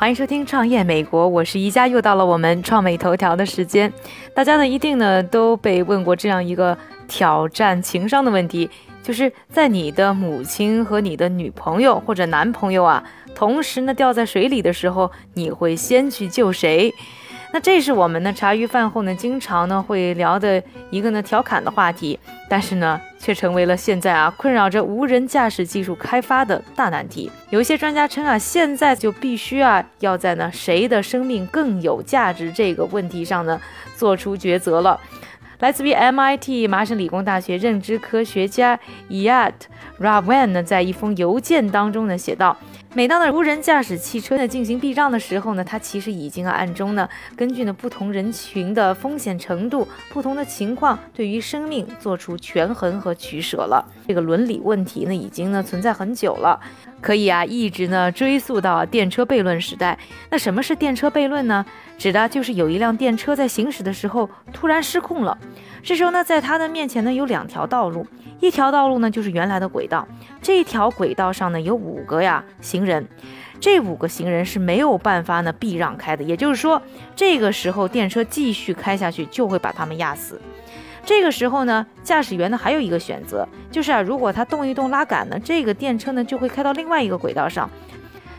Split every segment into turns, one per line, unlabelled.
欢迎收听创业美国，我是宜家，又到了我们创美头条的时间。大家呢一定呢都被问过这样一个挑战情商的问题，就是在你的母亲和你的女朋友或者男朋友啊，同时呢掉在水里的时候，你会先去救谁？那这是我们呢茶余饭后呢经常呢会聊的一个呢调侃的话题，但是呢却成为了现在啊困扰着无人驾驶技术开发的大难题。有一些专家称啊，现在就必须啊要在呢谁的生命更有价值这个问题上呢做出抉择了。来自于 MIT 麻省理工大学认知科学家 Yat Ravan 呢，在一封邮件当中呢写道：每当呢无人驾驶汽车呢进行避让的时候呢，它其实已经暗中呢根据呢不同人群的风险程度、不同的情况，对于生命做出权衡和取舍了。这个伦理问题呢，已经呢存在很久了，可以啊一直呢追溯到电车悖论时代。那什么是电车悖论呢？指的就是有一辆电车在行驶的时候突然失控了，这时候呢，在它的面前呢有两条道路，一条道路呢就是原来的轨道，这条轨道上呢有五个呀行人，这五个行人是没有办法呢避让开的，也就是说，这个时候电车继续开下去就会把他们压死。这个时候呢，驾驶员呢还有一个选择，就是啊，如果他动一动拉杆呢，这个电车呢就会开到另外一个轨道上。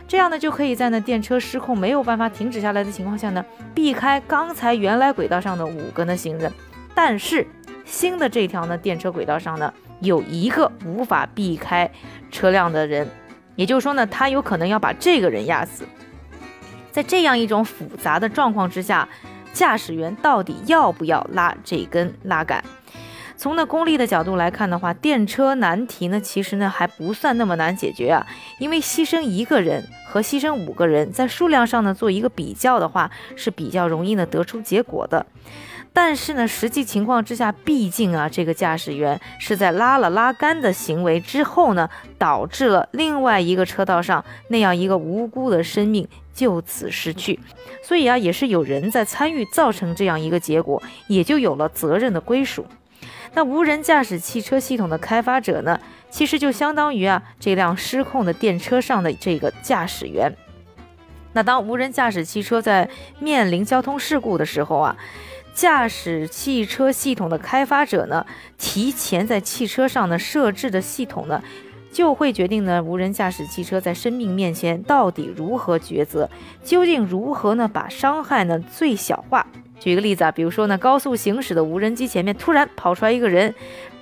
这样呢，就可以在呢电车失控没有办法停止下来的情况下呢，避开刚才原来轨道上的五个呢行人。但是新的这条呢电车轨道上呢，有一个无法避开车辆的人，也就是说呢，他有可能要把这个人压死。在这样一种复杂的状况之下，驾驶员到底要不要拉这根拉杆？从那功利的角度来看的话，电车难题呢其实呢还不算那么难解决啊，因为牺牲一个人和牺牲五个人，在数量上呢做一个比较的话是比较容易呢得出结果的。但是呢实际情况之下，毕竟啊这个驾驶员是在拉了拉杆的行为之后呢，导致了另外一个车道上那样一个无辜的生命就此失去，所以啊也是有人在参与造成这样一个结果，也就有了责任的归属。那无人驾驶汽车系统的开发者呢，其实就相当于啊这辆失控的电车上的这个驾驶员。那当无人驾驶汽车在面临交通事故的时候啊，驾驶汽车系统的开发者呢，提前在汽车上呢设置的系统呢，就会决定呢无人驾驶汽车在生命面前到底如何抉择，究竟如何呢把伤害呢最小化。举个例子啊，比如说呢，高速行驶的无人机前面突然跑出来一个人，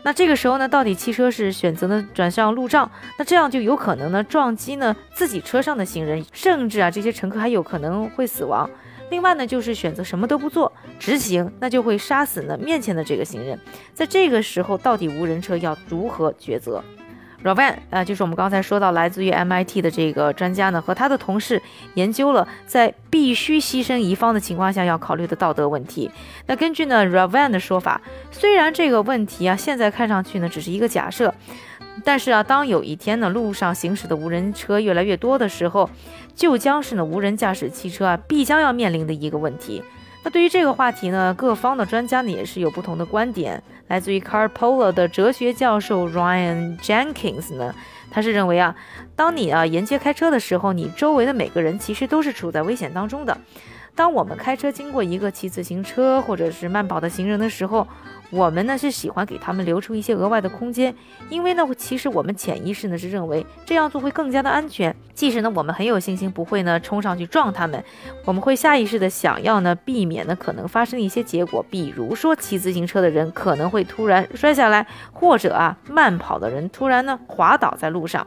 那这个时候呢，到底汽车是选择呢转向路障，那这样就有可能呢撞击呢自己车上的行人，甚至啊这些乘客还有可能会死亡。另外呢，就是选择什么都不做直行，那就会杀死呢面前的这个行人。在这个时候，到底无人车要如何抉择？Ravan 啊，就是我们刚才说到来自于 MIT 的这个专家呢，和他的同事研究了在必须牺牲一方的情况下要考虑的道德问题。那根据呢 Ravan 的说法，虽然这个问题啊现在看上去呢只是一个假设，但是啊当有一天呢路上行驶的无人车越来越多的时候，就将是呢无人驾驶汽车啊必将要面临的一个问题。对于这个话题呢，各方的专家呢也是有不同的观点。来自于 Carpola 的哲学教授 Ryan Jenkins 呢，他是认为啊，当你啊沿街开车的时候，你周围的每个人其实都是处在危险当中的。当我们开车经过一个骑自行车或者是慢跑的行人的时候，我们呢是喜欢给他们留出一些额外的空间，因为呢，其实我们潜意识呢是认为这样做会更加的安全。即使呢我们很有信心不会呢冲上去撞他们，我们会下意识的想要呢避免呢可能发生的一些结果，比如说骑自行车的人可能会突然摔下来，或者啊慢跑的人突然呢滑倒在路上。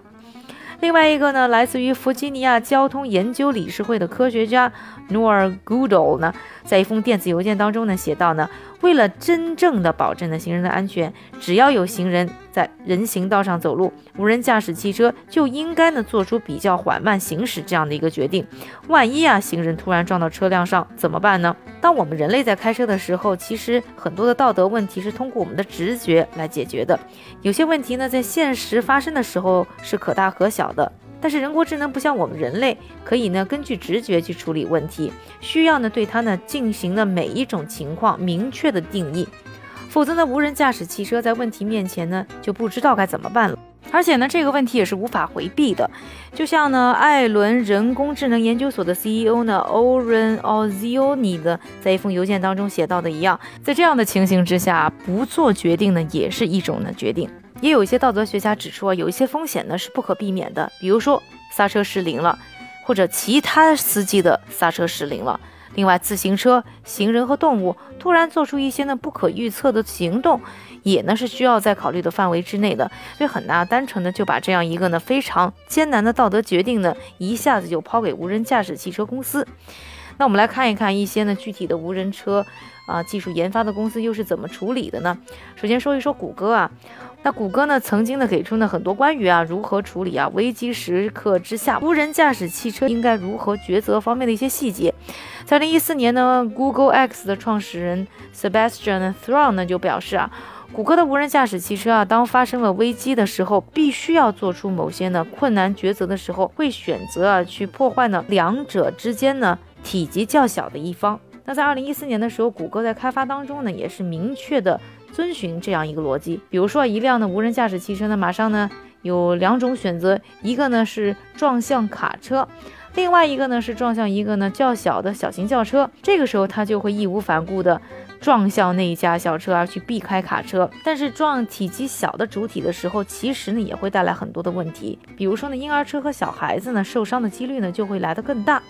另外一个呢，来自于弗吉尼亚交通研究理事会的科学家 Noor Goodall 呢，在一封电子邮件当中呢写到呢。为了真正的保证呢行人的安全，只要有行人在人行道上走路，无人驾驶汽车就应该呢做出比较缓慢行驶这样的一个决定。万一啊行人突然撞到车辆上怎么办呢？当我们人类在开车的时候，其实很多的道德问题是通过我们的直觉来解决的。有些问题呢在现实发生的时候是可大可小的。但是人工智能不像我们人类，可以呢根据直觉去处理问题，需要呢对它呢进行的每一种情况明确的定义，否则呢无人驾驶汽车在问题面前呢就不知道该怎么办了。而且呢，这个问题也是无法回避的。就像呢，艾伦人工智能研究所的 CEO 呢，Oren Ozioni 的在一封邮件当中写到的一样，在这样的情形之下，不做决定呢，也是一种呢决定。也有一些道德学家指出啊，有一些风险呢是不可避免的，比如说刹车失灵了，或者其他司机的刹车失灵了。另外，自行车、行人和动物突然做出一些呢不可预测的行动，也呢是需要在考虑的范围之内的，所以很难单纯的就把这样一个呢非常艰难的道德决定呢一下子就抛给无人驾驶汽车公司。那我们来看一看一些呢具体的无人车啊技术研发的公司又是怎么处理的呢？首先说一说谷歌啊。那谷歌呢，曾经呢给出呢很多关于啊如何处理啊危机时刻之下无人驾驶汽车应该如何抉择方面的一些细节。在二零一四年呢，Google X 的创始人 Sebastian Thrun 呢就表示啊，谷歌的无人驾驶汽车啊，当发生了危机的时候，必须要做出某些呢困难抉择的时候，会选择啊去破坏呢两者之间呢体积较小的一方。那在二零一四年的时候，谷歌在开发当中呢，也是明确的。遵循这样一个逻辑，比如说一辆的无人驾驶汽车呢，马上呢有两种选择，一个呢是撞向卡车，另外一个呢是撞向一个呢较小的小型轿车。这个时候它就会义无反顾的撞向那一家小车而去避开卡车。但是撞体积小的主体的时候，其实呢也会带来很多的问题，比如说呢婴儿车和小孩子呢受伤的几率呢就会来得更大。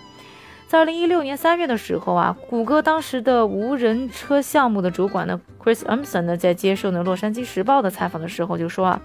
在二零一六年三月的时候啊，谷歌当时的无人车项目的主管呢，Chris Urmson 呢，在接受呢《洛杉矶时报》的采访的时候就说啊，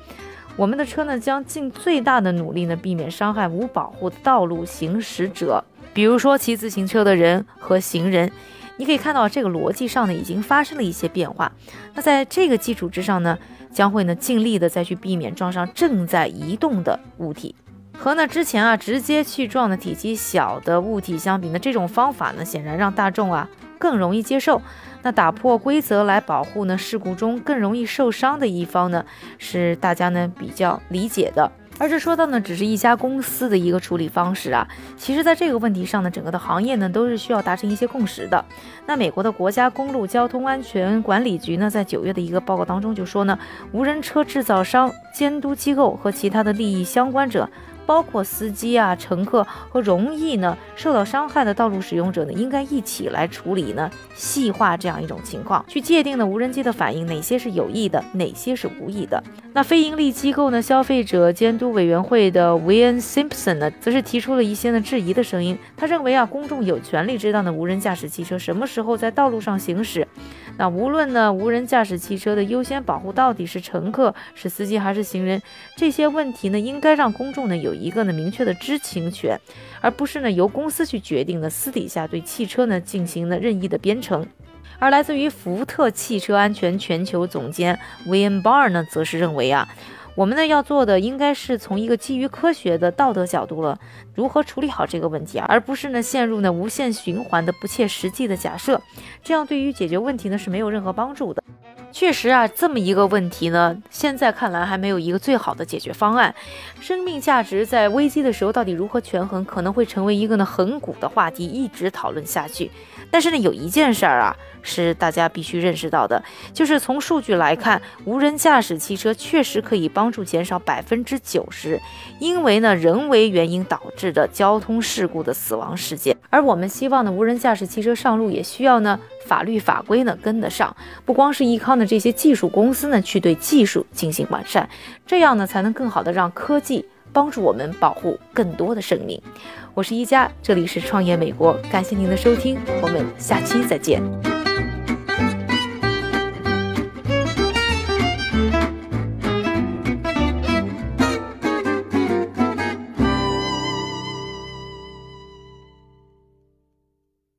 我们的车呢将尽最大的努力呢避免伤害无保护的道路行驶者，比如说骑自行车的人和行人。你可以看到这个逻辑上呢已经发生了一些变化。那在这个基础之上呢，将会呢尽力的再去避免撞上正在移动的物体。和呢之前啊直接去撞的体积小的物体相比呢，这种方法呢显然让大众啊更容易接受。那打破规则来保护呢事故中更容易受伤的一方呢，是大家呢比较理解的。而这说到呢只是一家公司的一个处理方式啊，其实在这个问题上呢，整个的行业呢都是需要达成一些共识的。那美国的国家公路交通安全管理局呢，在九月的一个报告当中就说呢，无人车制造商、监督机构和其他的利益相关者。包括司机啊、乘客和容易呢受到伤害的道路使用者呢，应该一起来处理呢，细化这样一种情况，去界定呢无人机的反应哪些是有益的，哪些是无益的。那非盈利机构呢消费者监督委员会的 Wayne Simpson 呢，则是提出了一些呢质疑的声音。他认为啊，公众有权利知道呢无人驾驶汽车什么时候在道路上行驶。那无论呢无人驾驶汽车的优先保护到底是乘客、是司机还是行人，这些问题呢，应该让公众呢有。一个呢明确的知情权，而不是呢由公司去决定的私底下对汽车呢进行的任意的编程。而来自于福特汽车安全全球总监 William Barr 呢，则是认为啊，我们呢要做的应该是从一个基于科学的道德角度了，如何处理好这个问题啊，而不是呢陷入呢无限循环的不切实际的假设，这样对于解决问题呢是没有任何帮助的。确实啊，这么一个问题呢，现在看来还没有一个最好的解决方案。生命价值在危机的时候到底如何权衡，可能会成为一个呢很古的话题，一直讨论下去。但是呢，有一件事儿啊。是大家必须认识到的，就是从数据来看，无人驾驶汽车确实可以帮助减少百分之九十，因为呢人为原因导致的交通事故的死亡事件。而我们希望呢无人驾驶汽车上路，也需要呢法律法规呢跟得上，不光是依靠呢这些技术公司呢去对技术进行完善，这样呢才能更好的让科技帮助我们保护更多的生命。我是一加，这里是创业美国，感谢您的收听，我们下期再见。